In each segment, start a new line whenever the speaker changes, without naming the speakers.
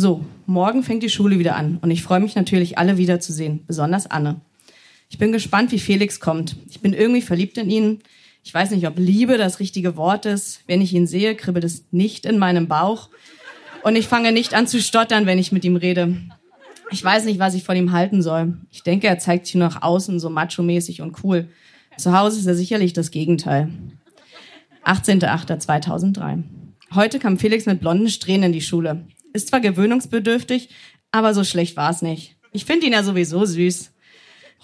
So, morgen fängt die Schule wieder an und ich freue mich natürlich, alle wiederzusehen, besonders Anne. Ich bin gespannt, wie Felix kommt. Ich bin irgendwie verliebt in ihn. Ich weiß nicht, ob Liebe das richtige Wort ist. Wenn ich ihn sehe, kribbelt es nicht in meinem Bauch. Und ich fange nicht an zu stottern, wenn ich mit ihm rede. Ich weiß nicht, was ich von ihm halten soll. Ich denke, er zeigt sich nach außen so macho-mäßig und cool. Zu Hause ist er sicherlich das Gegenteil. 18.08.2003. Heute kam Felix mit blonden Strähnen in die Schule. Ist zwar gewöhnungsbedürftig, aber so schlecht war es nicht. Ich finde ihn ja sowieso süß.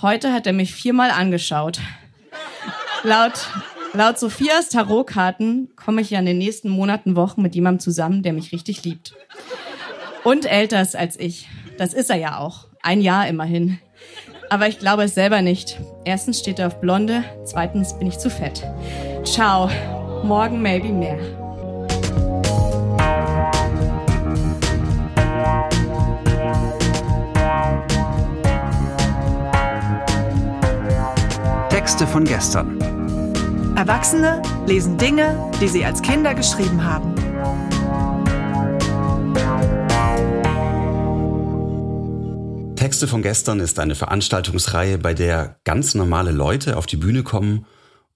Heute hat er mich viermal angeschaut. Laut, laut Sophias Tarotkarten komme ich ja in den nächsten Monaten, Wochen mit jemandem zusammen, der mich richtig liebt. Und älter ist als ich. Das ist er ja auch. Ein Jahr immerhin. Aber ich glaube es selber nicht. Erstens steht er auf Blonde, zweitens bin ich zu fett. Ciao. Morgen maybe mehr.
Texte von gestern.
Erwachsene lesen Dinge, die sie als Kinder geschrieben haben.
Texte von gestern ist eine Veranstaltungsreihe, bei der ganz normale Leute auf die Bühne kommen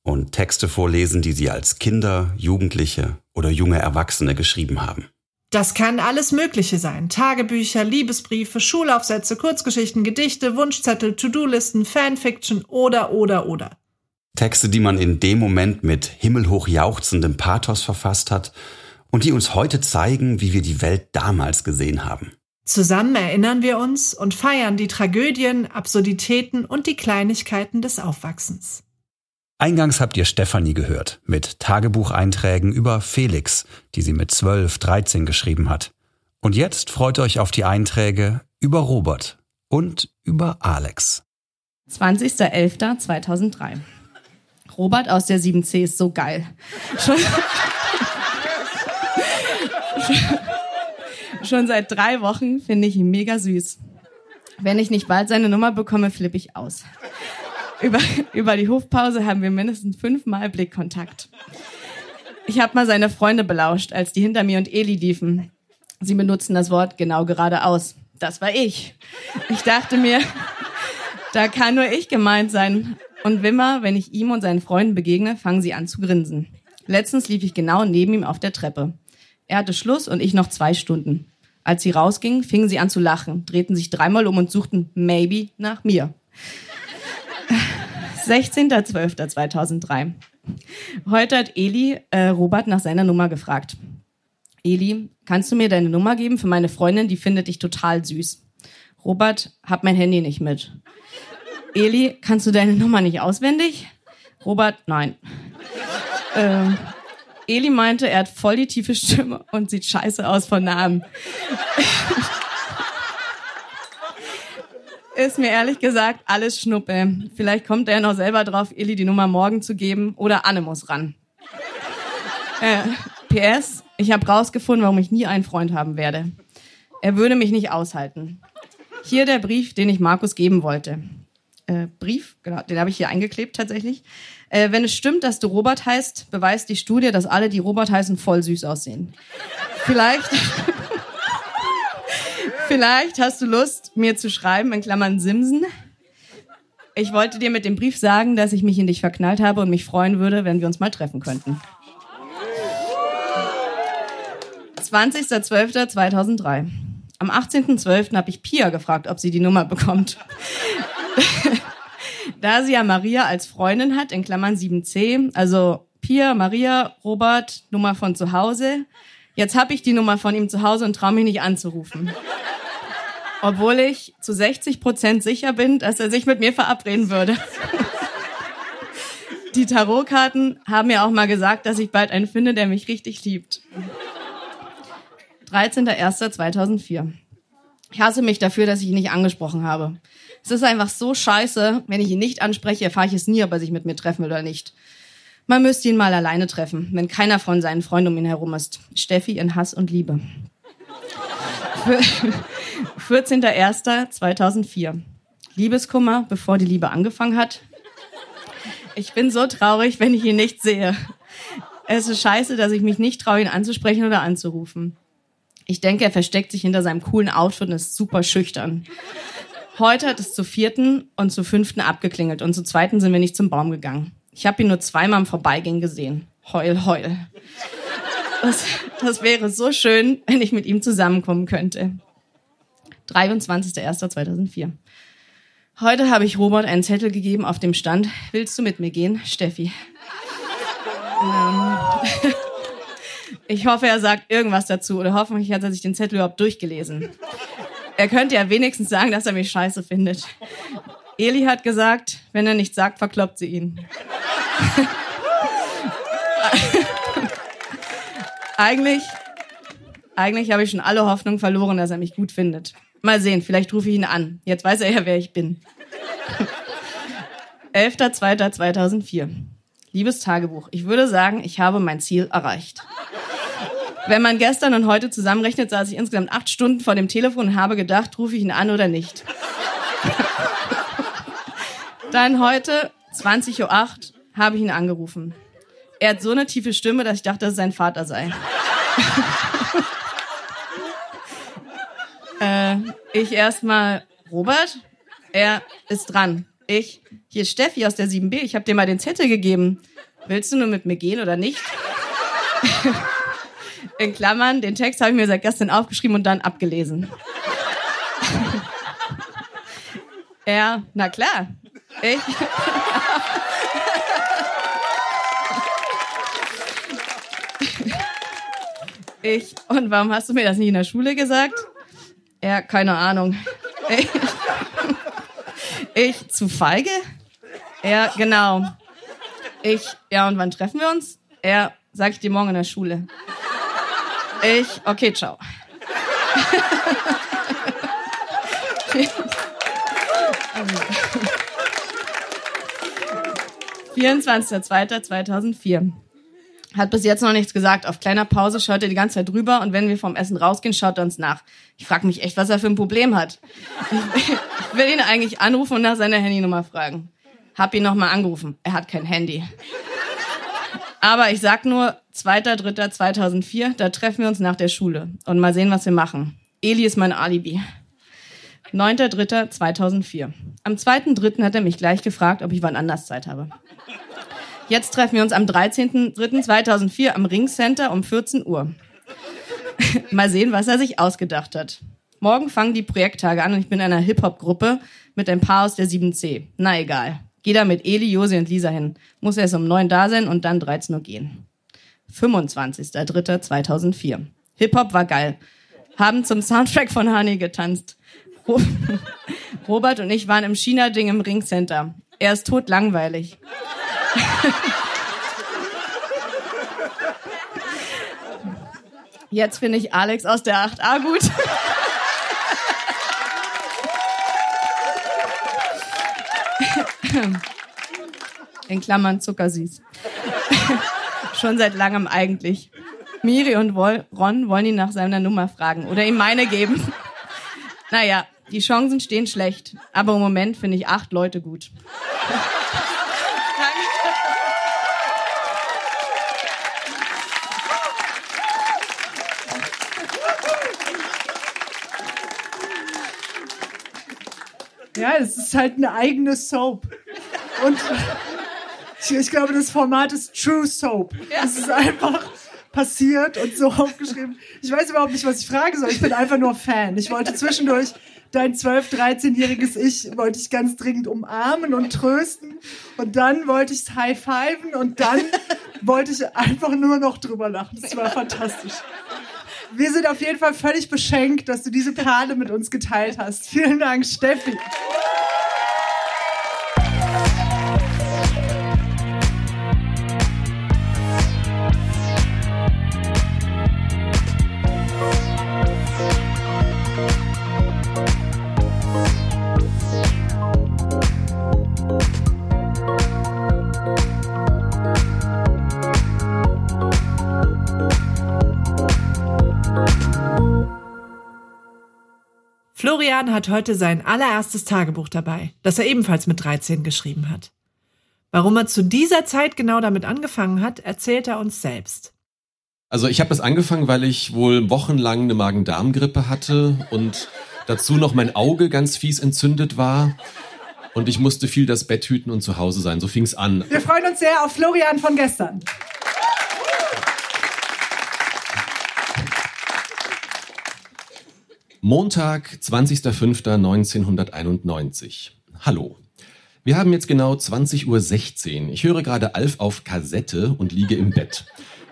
und Texte vorlesen, die sie als Kinder, Jugendliche oder junge Erwachsene geschrieben haben.
Das kann alles Mögliche sein. Tagebücher, Liebesbriefe, Schulaufsätze, Kurzgeschichten, Gedichte, Wunschzettel, To-Do-Listen, Fanfiction oder, oder, oder.
Texte, die man in dem Moment mit himmelhoch jauchzendem Pathos verfasst hat und die uns heute zeigen, wie wir die Welt damals gesehen haben.
Zusammen erinnern wir uns und feiern die Tragödien, Absurditäten und die Kleinigkeiten des Aufwachsens.
Eingangs habt ihr Stefanie gehört mit Tagebucheinträgen über Felix, die sie mit 12, 13 geschrieben hat. Und jetzt freut euch auf die Einträge über Robert und über Alex.
20.11.2003. Robert aus der 7C ist so geil. Schon, schon seit drei Wochen finde ich ihn mega süß. Wenn ich nicht bald seine Nummer bekomme, flippe ich aus über, über die Hofpause haben wir mindestens fünfmal Blickkontakt. Ich habe mal seine Freunde belauscht, als die hinter mir und Eli liefen. Sie benutzen das Wort genau geradeaus. Das war ich. Ich dachte mir, da kann nur ich gemeint sein. Und Wimmer, wenn ich ihm und seinen Freunden begegne, fangen sie an zu grinsen. Letztens lief ich genau neben ihm auf der Treppe. Er hatte Schluss und ich noch zwei Stunden. Als sie rausgingen, fingen sie an zu lachen, drehten sich dreimal um und suchten maybe nach mir. 16.12.2003. Heute hat Eli äh, Robert nach seiner Nummer gefragt. Eli, kannst du mir deine Nummer geben für meine Freundin? Die findet dich total süß. Robert, hab mein Handy nicht mit. Eli, kannst du deine Nummer nicht auswendig? Robert, nein. Ähm, Eli meinte, er hat voll die tiefe Stimme und sieht scheiße aus von Namen. Ist mir ehrlich gesagt alles Schnuppe. Vielleicht kommt er noch selber drauf, Illy die Nummer morgen zu geben oder Anne muss ran. Äh, PS, ich habe rausgefunden, warum ich nie einen Freund haben werde. Er würde mich nicht aushalten. Hier der Brief, den ich Markus geben wollte. Äh, Brief, genau, den habe ich hier eingeklebt tatsächlich. Äh, wenn es stimmt, dass du Robert heißt, beweist die Studie, dass alle, die Robert heißen, voll süß aussehen. Vielleicht Vielleicht hast du Lust, mir zu schreiben, in Klammern Simsen. Ich wollte dir mit dem Brief sagen, dass ich mich in dich verknallt habe und mich freuen würde, wenn wir uns mal treffen könnten. 20.12.2003. Am 18.12. habe ich Pia gefragt, ob sie die Nummer bekommt. da sie ja Maria als Freundin hat, in Klammern 7c, also Pia, Maria, Robert, Nummer von zu Hause. Jetzt habe ich die Nummer von ihm zu Hause und traue mich nicht anzurufen. Obwohl ich zu 60 Prozent sicher bin, dass er sich mit mir verabreden würde. Die Tarotkarten haben mir auch mal gesagt, dass ich bald einen finde, der mich richtig liebt. 13.01.2004. Ich hasse mich dafür, dass ich ihn nicht angesprochen habe. Es ist einfach so scheiße, wenn ich ihn nicht anspreche, erfahre ich es nie, ob er sich mit mir treffen will oder nicht. Man müsste ihn mal alleine treffen, wenn keiner von seinen Freunden um ihn herum ist. Steffi in Hass und Liebe. 14.01.2004. Liebeskummer, bevor die Liebe angefangen hat. Ich bin so traurig, wenn ich ihn nicht sehe. Es ist scheiße, dass ich mich nicht traue, ihn anzusprechen oder anzurufen. Ich denke, er versteckt sich hinter seinem coolen Outfit und ist super schüchtern. Heute hat es zu vierten und zu fünften abgeklingelt und zu zweiten sind wir nicht zum Baum gegangen. Ich habe ihn nur zweimal im Vorbeigehen gesehen. Heul, heul. Das, das wäre so schön, wenn ich mit ihm zusammenkommen könnte. 23.01.2004. Heute habe ich Robert einen Zettel gegeben, auf dem stand, willst du mit mir gehen, Steffi? Ähm, ich hoffe, er sagt irgendwas dazu oder hoffentlich hat er sich den Zettel überhaupt durchgelesen. Er könnte ja wenigstens sagen, dass er mich scheiße findet. Eli hat gesagt, wenn er nichts sagt, verkloppt sie ihn. eigentlich, eigentlich habe ich schon alle Hoffnung verloren, dass er mich gut findet. Mal sehen, vielleicht rufe ich ihn an. Jetzt weiß er ja, wer ich bin. 11.02.2004. Liebes Tagebuch, ich würde sagen, ich habe mein Ziel erreicht. Wenn man gestern und heute zusammenrechnet, saß ich insgesamt acht Stunden vor dem Telefon und habe gedacht, rufe ich ihn an oder nicht. Dann heute, 20.08 Uhr, habe ich ihn angerufen. Er hat so eine tiefe Stimme, dass ich dachte, dass es sein Vater sei. äh, ich erstmal, Robert, er ist dran. Ich, hier ist Steffi aus der 7b, ich habe dir mal den Zettel gegeben. Willst du nur mit mir gehen oder nicht? In Klammern, den Text habe ich mir seit gestern aufgeschrieben und dann abgelesen. er, na klar. Ich. Ich, und warum hast du mir das nicht in der Schule gesagt? Ja, keine Ahnung. Ich, ich zu feige? Ja, genau. Ich, ja, und wann treffen wir uns? Ja, sag ich dir morgen in der Schule. Ich, okay, ciao. 24.02.2004. Hat bis jetzt noch nichts gesagt. Auf kleiner Pause schaut er die ganze Zeit drüber und wenn wir vom Essen rausgehen, schaut er uns nach. Ich frage mich echt, was er für ein Problem hat. Ich will ihn eigentlich anrufen und nach seiner Handynummer fragen. Hab ihn nochmal angerufen. Er hat kein Handy. Aber ich sag nur, 2.3.2004, da treffen wir uns nach der Schule und mal sehen, was wir machen. Eli ist mein Alibi. 9.3.2004. Am 2.3. hat er mich gleich gefragt, ob ich wann anders Zeit habe. Jetzt treffen wir uns am 13.3.2004 am Ringcenter um 14 Uhr. Mal sehen, was er sich ausgedacht hat. Morgen fangen die Projekttage an und ich bin in einer Hip-Hop-Gruppe mit ein paar aus der 7C. Na egal. Geh da mit Eli, Josi und Lisa hin. Muss erst um 9 da sein und dann 13 Uhr gehen. 25.3.2004. Hip-Hop war geil. Haben zum Soundtrack von Honey getanzt. Robert und ich waren im China-Ding im Ringcenter. Er ist tot langweilig. Jetzt finde ich Alex aus der 8a gut. In Klammern zuckersüß. Schon seit langem eigentlich. Miri und Ron wollen ihn nach seiner Nummer fragen oder ihm meine geben. Naja, die Chancen stehen schlecht, aber im Moment finde ich acht Leute gut.
Ja, es ist halt eine eigene Soap. Und ich, ich glaube, das Format ist True Soap. Es ist einfach passiert und so aufgeschrieben. Ich weiß überhaupt nicht, was ich fragen soll. Ich bin einfach nur Fan. Ich wollte zwischendurch dein 12-, 13-jähriges Ich wollte ich ganz dringend umarmen und trösten. Und dann wollte ich es high-fiven und dann wollte ich einfach nur noch drüber lachen. Das war fantastisch. Wir sind auf jeden Fall völlig beschenkt, dass du diese Perle mit uns geteilt hast. Vielen Dank, Steffi. Florian hat heute sein allererstes Tagebuch dabei, das er ebenfalls mit 13 geschrieben hat. Warum er zu dieser Zeit genau damit angefangen hat, erzählt er uns selbst.
Also ich habe das angefangen, weil ich wohl wochenlang eine Magen-Darm-Grippe hatte und dazu noch mein Auge ganz fies entzündet war. Und ich musste viel das Bett hüten und zu Hause sein. So fing's an.
Wir freuen uns sehr auf Florian von gestern.
Montag, 20.05.1991. Hallo. Wir haben jetzt genau 20.16 Uhr. Ich höre gerade Alf auf Kassette und liege im Bett.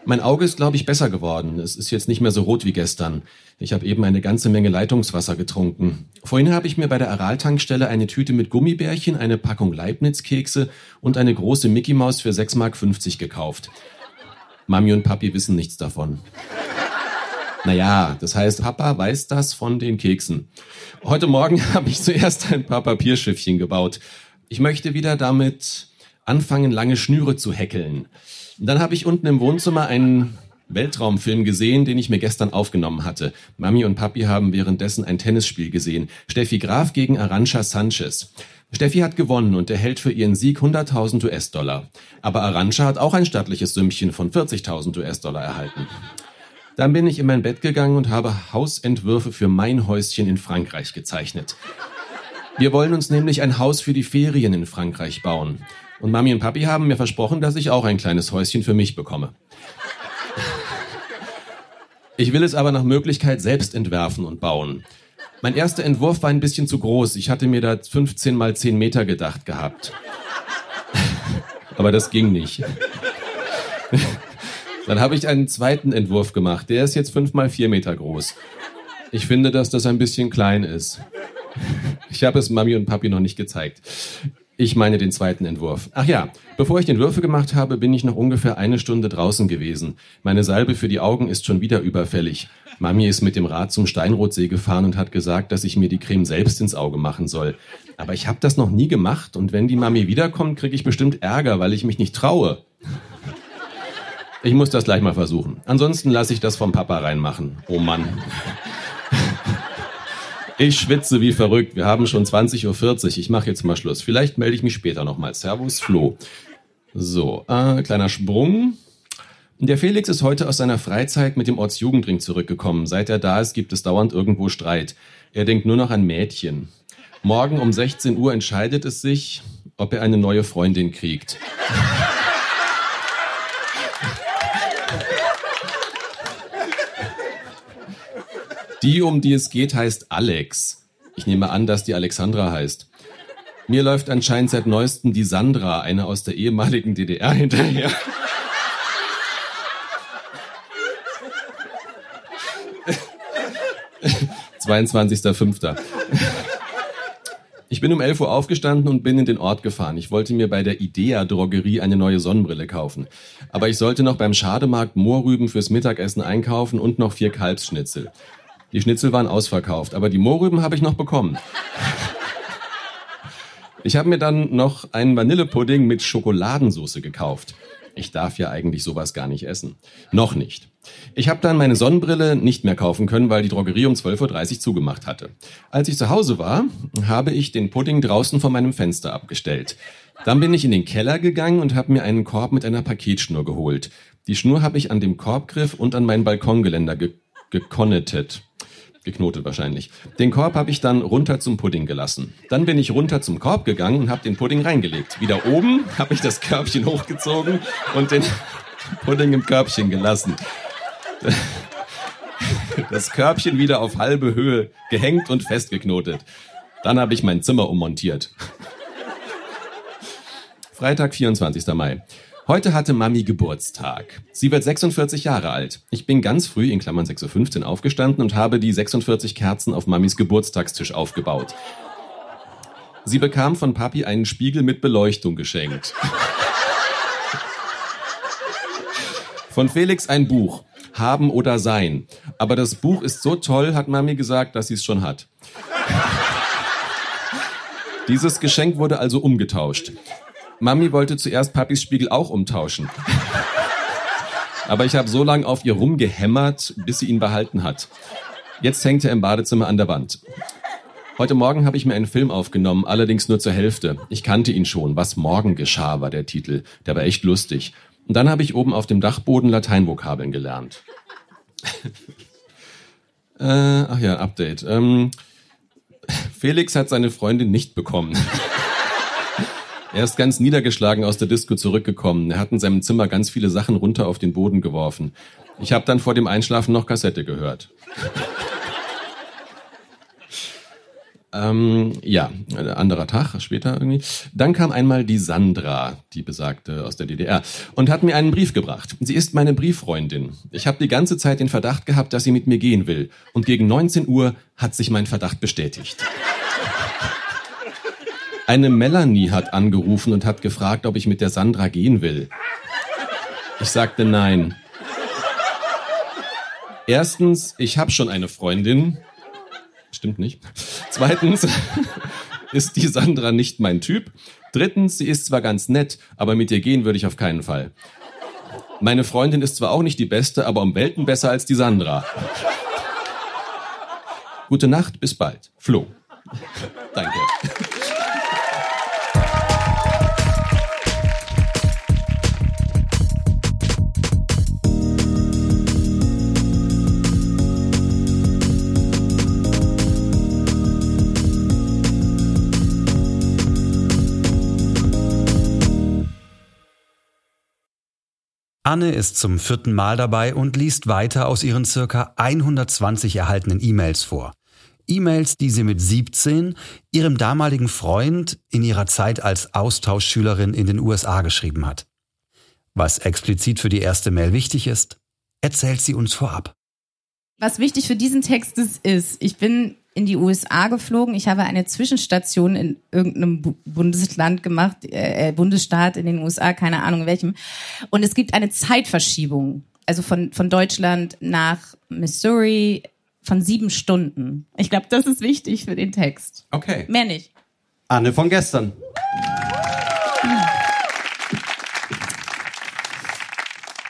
Mein Auge ist, glaube ich, besser geworden. Es ist jetzt nicht mehr so rot wie gestern. Ich habe eben eine ganze Menge Leitungswasser getrunken. Vorhin habe ich mir bei der Aral-Tankstelle eine Tüte mit Gummibärchen, eine Packung Leibniz-Kekse und eine große Mickey Maus für 6,50 Mark gekauft. Mami und Papi wissen nichts davon. Naja, das heißt, Papa weiß das von den Keksen. Heute Morgen habe ich zuerst ein paar Papierschiffchen gebaut. Ich möchte wieder damit anfangen, lange Schnüre zu häkeln. Und dann habe ich unten im Wohnzimmer einen Weltraumfilm gesehen, den ich mir gestern aufgenommen hatte. Mami und Papi haben währenddessen ein Tennisspiel gesehen. Steffi Graf gegen Arantxa Sanchez. Steffi hat gewonnen und erhält für ihren Sieg 100.000 US-Dollar. Aber Arantxa hat auch ein stattliches Sümmchen von 40.000 US-Dollar erhalten. Dann bin ich in mein Bett gegangen und habe Hausentwürfe für mein Häuschen in Frankreich gezeichnet. Wir wollen uns nämlich ein Haus für die Ferien in Frankreich bauen. Und Mami und Papi haben mir versprochen, dass ich auch ein kleines Häuschen für mich bekomme. Ich will es aber nach Möglichkeit selbst entwerfen und bauen. Mein erster Entwurf war ein bisschen zu groß. Ich hatte mir da 15 mal 10 Meter gedacht gehabt. Aber das ging nicht. Dann habe ich einen zweiten Entwurf gemacht. Der ist jetzt 5 mal 4 Meter groß. Ich finde, dass das ein bisschen klein ist. Ich habe es Mami und Papi noch nicht gezeigt. Ich meine den zweiten Entwurf. Ach ja, bevor ich den Würfel gemacht habe, bin ich noch ungefähr eine Stunde draußen gewesen. Meine Salbe für die Augen ist schon wieder überfällig. Mami ist mit dem Rad zum Steinrotsee gefahren und hat gesagt, dass ich mir die Creme selbst ins Auge machen soll. Aber ich habe das noch nie gemacht und wenn die Mami wiederkommt, kriege ich bestimmt Ärger, weil ich mich nicht traue. Ich muss das gleich mal versuchen. Ansonsten lasse ich das vom Papa reinmachen. Oh Mann. Ich schwitze wie verrückt. Wir haben schon 20.40 Uhr. Ich mache jetzt mal Schluss. Vielleicht melde ich mich später nochmal. Servus, Flo. So, äh, kleiner Sprung. Der Felix ist heute aus seiner Freizeit mit dem Ortsjugendring zurückgekommen. Seit er da ist, gibt es dauernd irgendwo Streit. Er denkt nur noch an Mädchen. Morgen um 16 Uhr entscheidet es sich, ob er eine neue Freundin kriegt. Die, um die es geht, heißt Alex. Ich nehme an, dass die Alexandra heißt. Mir läuft anscheinend seit neuestem die Sandra, eine aus der ehemaligen DDR, hinterher. Zweiundzwanzigster Ich bin um 11 Uhr aufgestanden und bin in den Ort gefahren. Ich wollte mir bei der Idea Drogerie eine neue Sonnenbrille kaufen. Aber ich sollte noch beim Schademarkt Moorrüben fürs Mittagessen einkaufen und noch vier Kalbsschnitzel. Die Schnitzel waren ausverkauft, aber die Mohrrüben habe ich noch bekommen. Ich habe mir dann noch einen Vanillepudding mit Schokoladensauce gekauft. Ich darf ja eigentlich sowas gar nicht essen. Noch nicht. Ich habe dann meine Sonnenbrille nicht mehr kaufen können, weil die Drogerie um 12.30 Uhr zugemacht hatte. Als ich zu Hause war, habe ich den Pudding draußen vor meinem Fenster abgestellt. Dann bin ich in den Keller gegangen und habe mir einen Korb mit einer Paketschnur geholt. Die Schnur habe ich an dem Korbgriff und an mein Balkongeländer ge gekonnetet geknotet wahrscheinlich. Den Korb habe ich dann runter zum Pudding gelassen. Dann bin ich runter zum Korb gegangen und habe den Pudding reingelegt. Wieder oben habe ich das Körbchen hochgezogen und den Pudding im Körbchen gelassen. Das Körbchen wieder auf halbe Höhe gehängt und festgeknotet. Dann habe ich mein Zimmer ummontiert. Freitag, 24. Mai. Heute hatte Mami Geburtstag. Sie wird 46 Jahre alt. Ich bin ganz früh, in Klammern 6.15 Uhr, aufgestanden und habe die 46 Kerzen auf Mamis Geburtstagstisch aufgebaut. Sie bekam von Papi einen Spiegel mit Beleuchtung geschenkt. Von Felix ein Buch. Haben oder sein. Aber das Buch ist so toll, hat Mami gesagt, dass sie es schon hat. Dieses Geschenk wurde also umgetauscht. Mami wollte zuerst Papis Spiegel auch umtauschen. Aber ich habe so lange auf ihr rumgehämmert, bis sie ihn behalten hat. Jetzt hängt er im Badezimmer an der Wand. Heute Morgen habe ich mir einen Film aufgenommen, allerdings nur zur Hälfte. Ich kannte ihn schon. Was morgen geschah, war der Titel. Der war echt lustig. Und dann habe ich oben auf dem Dachboden Lateinvokabeln gelernt. äh, ach ja, Update. Ähm, Felix hat seine Freundin nicht bekommen. Er ist ganz niedergeschlagen aus der Disco zurückgekommen. Er hat in seinem Zimmer ganz viele Sachen runter auf den Boden geworfen. Ich habe dann vor dem Einschlafen noch Kassette gehört. Ähm, ja, anderer Tag, später irgendwie. Dann kam einmal die Sandra, die besagte aus der DDR, und hat mir einen Brief gebracht. Sie ist meine Brieffreundin. Ich habe die ganze Zeit den Verdacht gehabt, dass sie mit mir gehen will. Und gegen 19 Uhr hat sich mein Verdacht bestätigt. Eine Melanie hat angerufen und hat gefragt, ob ich mit der Sandra gehen will. Ich sagte nein. Erstens, ich habe schon eine Freundin. Stimmt nicht. Zweitens ist die Sandra nicht mein Typ. Drittens, sie ist zwar ganz nett, aber mit ihr gehen würde ich auf keinen Fall. Meine Freundin ist zwar auch nicht die beste, aber um Welten besser als die Sandra. Gute Nacht, bis bald. Flo. Danke.
Anne ist zum vierten Mal dabei und liest weiter aus ihren circa 120 erhaltenen E-Mails vor. E-Mails, die sie mit 17 ihrem damaligen Freund in ihrer Zeit als Austauschschülerin in den USA geschrieben hat. Was explizit für die erste Mail wichtig ist, erzählt sie uns vorab.
Was wichtig für diesen Text ist, ist, ich bin in die USA geflogen. Ich habe eine Zwischenstation in irgendeinem Bundesland gemacht, äh, äh, Bundesstaat in den USA, keine Ahnung welchem. Und es gibt eine Zeitverschiebung, also von, von Deutschland nach Missouri von sieben Stunden. Ich glaube, das ist wichtig für den Text.
Okay.
Mehr nicht.
Anne von gestern.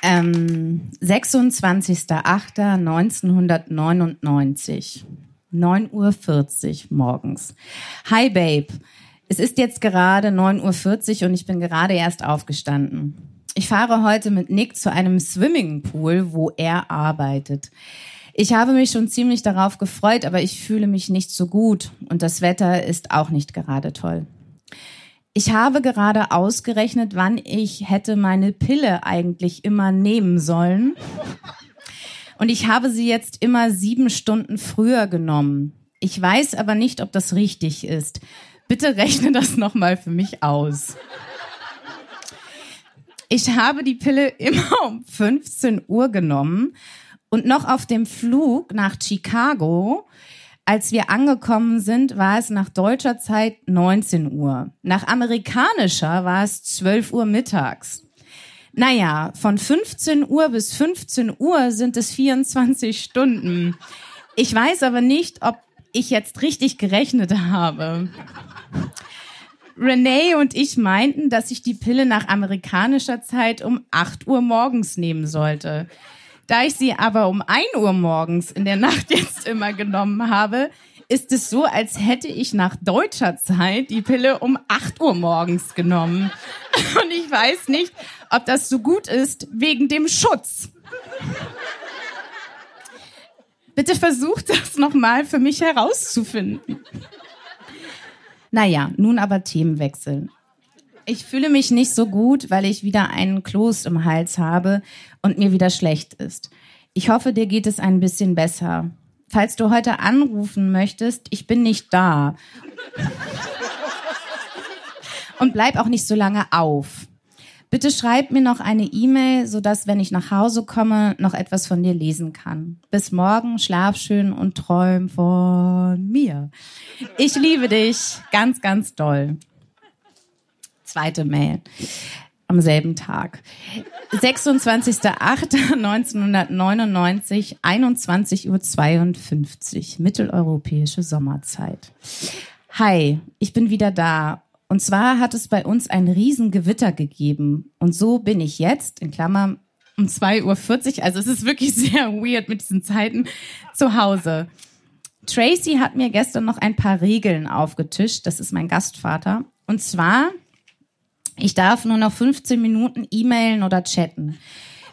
Ähm, 26.08.1999. 9.40 Uhr morgens. Hi Babe, es ist jetzt gerade 9.40 Uhr und ich bin gerade erst aufgestanden. Ich fahre heute mit Nick zu einem Swimmingpool, wo er arbeitet. Ich habe mich schon ziemlich darauf gefreut, aber ich fühle mich nicht so gut und das Wetter ist auch nicht gerade toll. Ich habe gerade ausgerechnet, wann ich hätte meine Pille eigentlich immer nehmen sollen. Und ich habe sie jetzt immer sieben Stunden früher genommen. Ich weiß aber nicht, ob das richtig ist. Bitte rechne das nochmal für mich aus. Ich habe die Pille immer um 15 Uhr genommen und noch auf dem Flug nach Chicago, als wir angekommen sind, war es nach deutscher Zeit 19 Uhr. Nach amerikanischer war es 12 Uhr mittags. Naja, von 15 Uhr bis 15 Uhr sind es 24 Stunden. Ich weiß aber nicht, ob ich jetzt richtig gerechnet habe. Renee und ich meinten, dass ich die Pille nach amerikanischer Zeit um 8 Uhr morgens nehmen sollte. Da ich sie aber um 1 Uhr morgens in der Nacht jetzt immer genommen habe, ist es so, als hätte ich nach deutscher Zeit die Pille um 8 Uhr morgens genommen. Und ich weiß nicht, ob das so gut ist wegen dem Schutz. Bitte versucht das nochmal für mich herauszufinden. Naja, nun aber Themenwechsel. Ich fühle mich nicht so gut, weil ich wieder einen Kloß im Hals habe und mir wieder schlecht ist. Ich hoffe, dir geht es ein bisschen besser falls du heute anrufen möchtest, ich bin nicht da. Und bleib auch nicht so lange auf. Bitte schreib mir noch eine E-Mail, sodass, wenn ich nach Hause komme, noch etwas von dir lesen kann. Bis morgen, schlaf schön und träum von mir. Ich liebe dich ganz, ganz doll. Zweite Mail am selben Tag. 26.08.1999, 21.52 Uhr, mitteleuropäische Sommerzeit. Hi, ich bin wieder da. Und zwar hat es bei uns ein Riesengewitter gegeben. Und so bin ich jetzt, in Klammern, um 2.40 Uhr, also es ist wirklich sehr weird mit diesen Zeiten, zu Hause. Tracy hat mir gestern noch ein paar Regeln aufgetischt. Das ist mein Gastvater. Und zwar Ich darf nur noch 15 Minuten e-mailen oder chatten.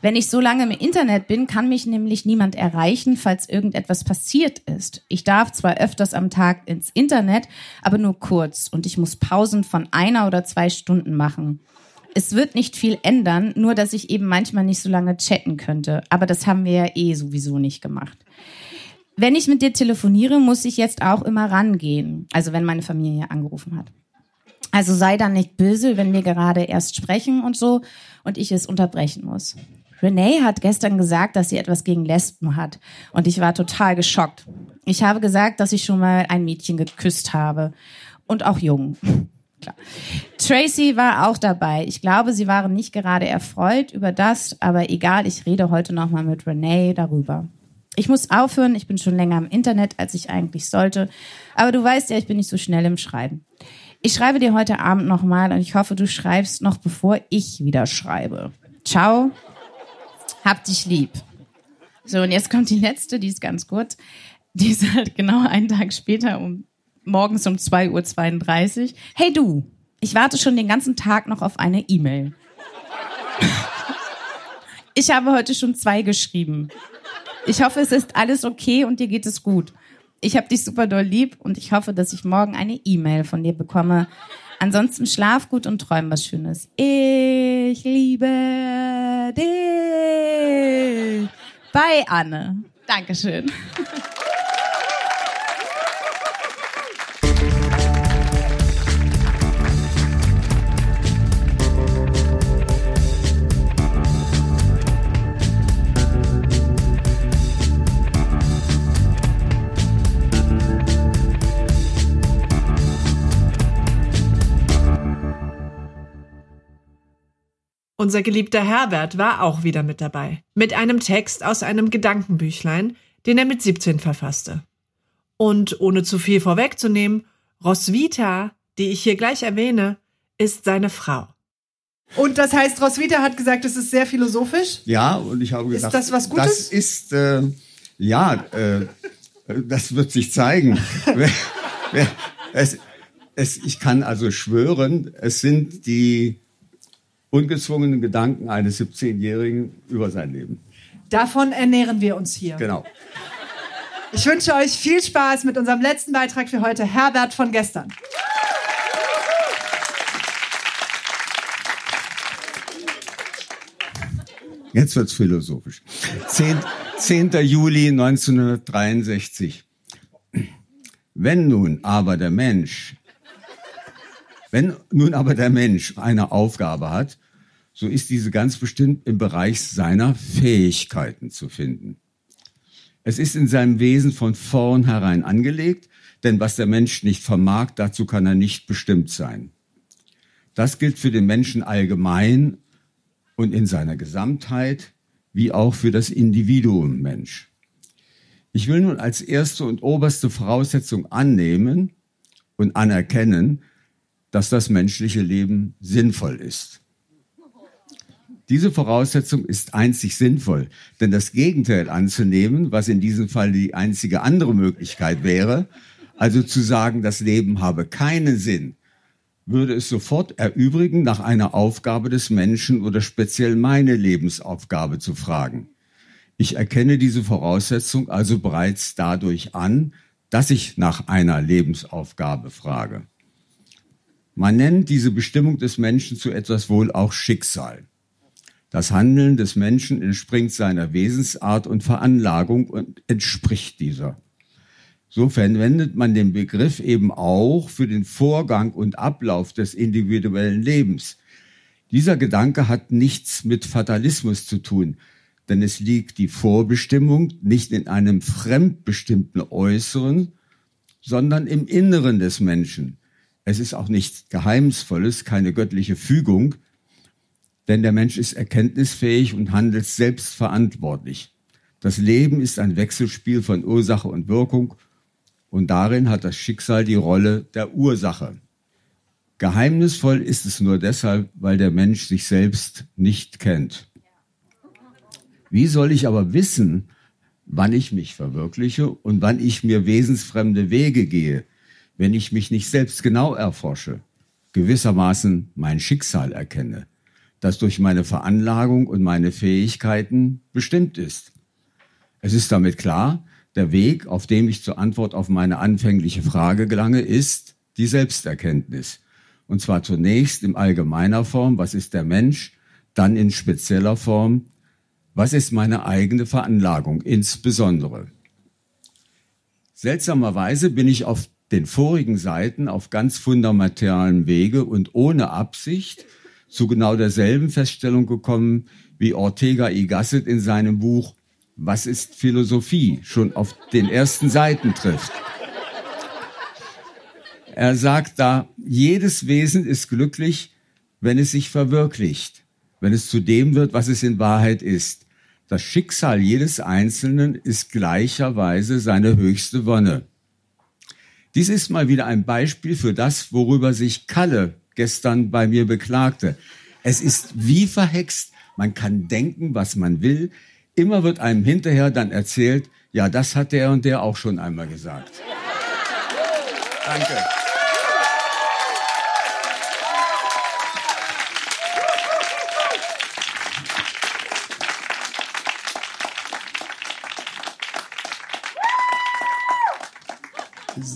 Wenn ich so lange im Internet bin, kann mich nämlich niemand erreichen, falls irgendetwas passiert ist. Ich darf zwar öfters am Tag ins Internet, aber nur kurz und ich muss Pausen von einer oder zwei Stunden machen. Es wird nicht viel ändern, nur dass ich eben manchmal nicht so lange chatten könnte. Aber das haben wir ja eh sowieso nicht gemacht. Wenn ich mit dir telefoniere, muss ich jetzt auch immer rangehen. Also wenn meine Familie angerufen hat. Also sei dann nicht böse, wenn wir gerade erst sprechen und so und ich es unterbrechen muss. Renee hat gestern gesagt, dass sie etwas gegen Lesben hat. Und ich war total geschockt. Ich habe gesagt, dass ich schon mal ein Mädchen geküsst habe. Und auch jung. Klar. Tracy war auch dabei. Ich glaube, sie waren nicht gerade erfreut über das, aber egal, ich rede heute nochmal mit Renee darüber. Ich muss aufhören, ich bin schon länger im Internet, als ich eigentlich sollte. Aber du weißt ja, ich bin nicht so schnell im Schreiben. Ich schreibe dir heute Abend nochmal und ich hoffe, du schreibst noch bevor ich wieder schreibe. Ciao, hab dich lieb. So, und jetzt kommt die letzte, die ist ganz kurz. Die ist halt genau einen Tag später, um morgens um 2.32 Uhr. Hey du, ich warte schon den ganzen Tag noch auf eine E-Mail. Ich habe heute schon zwei geschrieben. Ich hoffe, es ist alles okay und dir geht es gut. Ich habe dich super doll lieb und ich hoffe, dass ich morgen eine E-Mail von dir bekomme. Ansonsten schlaf gut und träum was Schönes. Ich liebe dich. Bei Anne. Dankeschön.
Unser geliebter Herbert war auch wieder mit dabei, mit einem Text aus einem Gedankenbüchlein, den er mit 17 verfasste. Und ohne zu viel vorwegzunehmen, Roswitha, die ich hier gleich erwähne, ist seine Frau.
Und das heißt, Roswitha hat gesagt, es ist sehr philosophisch.
Ja, und ich habe gesagt,
ist das was Gutes?
Das ist, äh, ja, äh, das wird sich zeigen. es, es, ich kann also schwören, es sind die ungezwungenen Gedanken eines 17-Jährigen über sein Leben.
Davon ernähren wir uns hier.
Genau.
Ich wünsche euch viel Spaß mit unserem letzten Beitrag für heute, Herbert von gestern.
Jetzt wird's philosophisch. 10, 10. Juli 1963. Wenn nun aber der Mensch, wenn nun aber der Mensch eine Aufgabe hat, so ist diese ganz bestimmt im Bereich seiner Fähigkeiten zu finden. Es ist in seinem Wesen von vornherein angelegt, denn was der Mensch nicht vermag, dazu kann er nicht bestimmt sein. Das gilt für den Menschen allgemein und in seiner Gesamtheit, wie auch für das Individuum Mensch. Ich will nun als erste und oberste Voraussetzung annehmen und anerkennen, dass das menschliche Leben sinnvoll ist. Diese Voraussetzung ist einzig sinnvoll, denn das Gegenteil anzunehmen, was in diesem Fall die einzige andere Möglichkeit wäre, also zu sagen, das Leben habe keinen Sinn, würde es sofort erübrigen, nach einer Aufgabe des Menschen oder speziell meine Lebensaufgabe zu fragen. Ich erkenne diese Voraussetzung also bereits dadurch an, dass ich nach einer Lebensaufgabe frage. Man nennt diese Bestimmung des Menschen zu etwas wohl auch Schicksal. Das Handeln des Menschen entspringt seiner Wesensart und Veranlagung und entspricht dieser. So verwendet man den Begriff eben auch für den Vorgang und Ablauf des individuellen Lebens. Dieser Gedanke hat nichts mit Fatalismus zu tun, denn es liegt die Vorbestimmung nicht in einem fremdbestimmten Äußeren, sondern im Inneren des Menschen. Es ist auch nichts Geheimnisvolles, keine göttliche Fügung, denn der Mensch ist erkenntnisfähig und handelt selbstverantwortlich. Das Leben ist ein Wechselspiel von Ursache und Wirkung und darin hat das Schicksal die Rolle der Ursache. Geheimnisvoll ist es nur deshalb, weil der Mensch sich selbst nicht kennt. Wie soll ich aber wissen, wann ich mich verwirkliche und wann ich mir wesensfremde Wege gehe, wenn ich mich nicht selbst genau erforsche? gewissermaßen mein Schicksal erkenne, das durch meine Veranlagung und meine Fähigkeiten bestimmt ist. Es ist damit klar, der Weg, auf dem ich zur Antwort auf meine anfängliche Frage gelange, ist die Selbsterkenntnis. Und zwar zunächst in allgemeiner Form, was ist der Mensch, dann in spezieller Form, was ist meine eigene Veranlagung insbesondere. Seltsamerweise bin ich auf den vorigen Seiten auf ganz fundamentalen Wege und ohne Absicht zu genau derselben Feststellung gekommen, wie Ortega y Gasset in seinem Buch Was ist Philosophie schon auf den ersten Seiten trifft. Er sagt da, jedes Wesen ist glücklich, wenn es sich verwirklicht, wenn es zu dem wird, was es in Wahrheit ist. Das Schicksal jedes Einzelnen ist gleicherweise seine höchste Wonne. Dies ist mal wieder ein Beispiel für das, worüber sich Kalle gestern bei mir beklagte. Es ist wie verhext. Man kann denken, was man will. Immer wird einem hinterher dann erzählt, ja, das hat der und der auch schon einmal gesagt. Danke.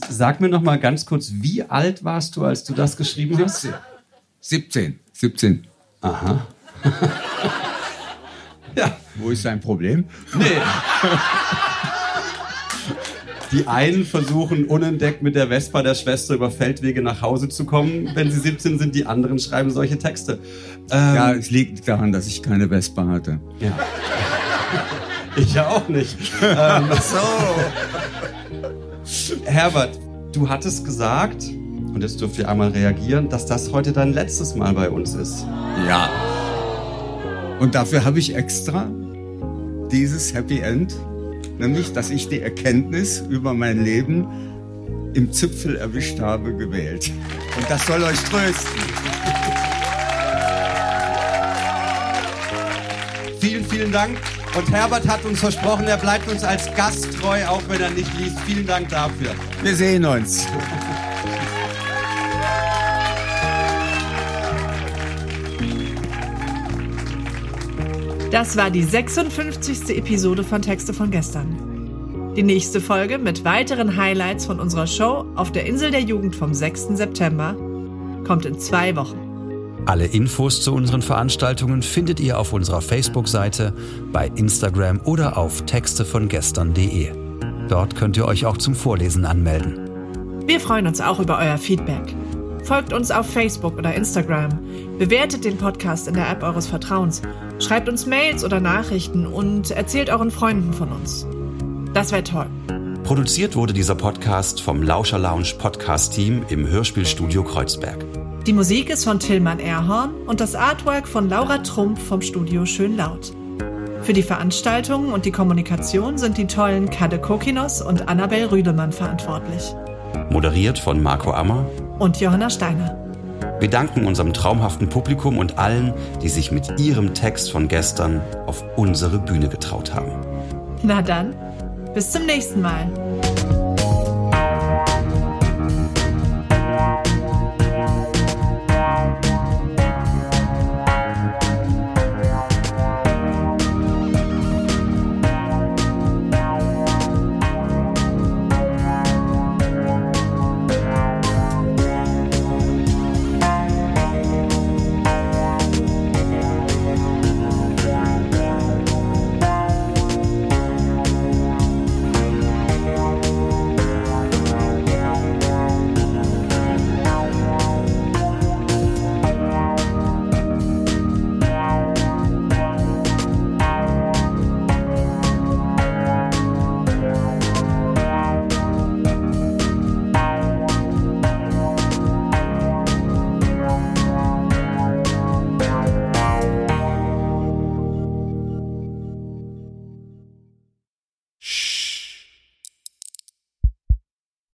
Sag mir noch mal ganz kurz, wie alt warst du, als du das geschrieben hast?
17. 17.
Aha.
ja. Wo ist dein Problem?
Nee. Die einen versuchen unentdeckt mit der Vespa der Schwester über Feldwege nach Hause zu kommen, wenn sie 17 sind. Die anderen schreiben solche Texte.
Ähm, ja, es liegt daran, dass ich keine Vespa hatte.
Ja. Ich ja auch nicht. ähm,
so.
Herbert, du hattest gesagt, und jetzt dürft ihr einmal reagieren, dass das heute dein letztes Mal bei uns ist.
Ja. Und dafür habe ich extra dieses Happy End, nämlich, dass ich die Erkenntnis über mein Leben im Zipfel erwischt habe, gewählt. Und das soll euch trösten.
Vielen, vielen Dank. Und Herbert hat uns versprochen, er bleibt uns als Gast treu, auch wenn er nicht liest. Vielen Dank dafür.
Wir sehen uns.
Das war die 56. Episode von Texte von gestern. Die nächste Folge mit weiteren Highlights von unserer Show auf der Insel der Jugend vom 6. September kommt in zwei Wochen.
Alle Infos zu unseren Veranstaltungen findet ihr auf unserer Facebook-Seite, bei Instagram oder auf textevongestern.de. Dort könnt ihr euch auch zum Vorlesen anmelden.
Wir freuen uns auch über euer Feedback. Folgt uns auf Facebook oder Instagram, bewertet den Podcast in der App eures Vertrauens, schreibt uns Mails oder Nachrichten und erzählt euren Freunden von uns. Das wäre toll.
Produziert wurde dieser Podcast vom Lauscher Lounge Podcast Team im Hörspielstudio Kreuzberg.
Die Musik ist von Tillmann Erhorn und das Artwork von Laura Trump vom Studio Schön Laut. Für die Veranstaltungen und die Kommunikation sind die tollen Kade Kokinos und Annabel Rüdemann verantwortlich.
Moderiert von Marco Ammer
und Johanna Steiner.
Wir danken unserem traumhaften Publikum und allen, die sich mit ihrem Text von gestern auf unsere Bühne getraut haben.
Na dann, bis zum nächsten Mal.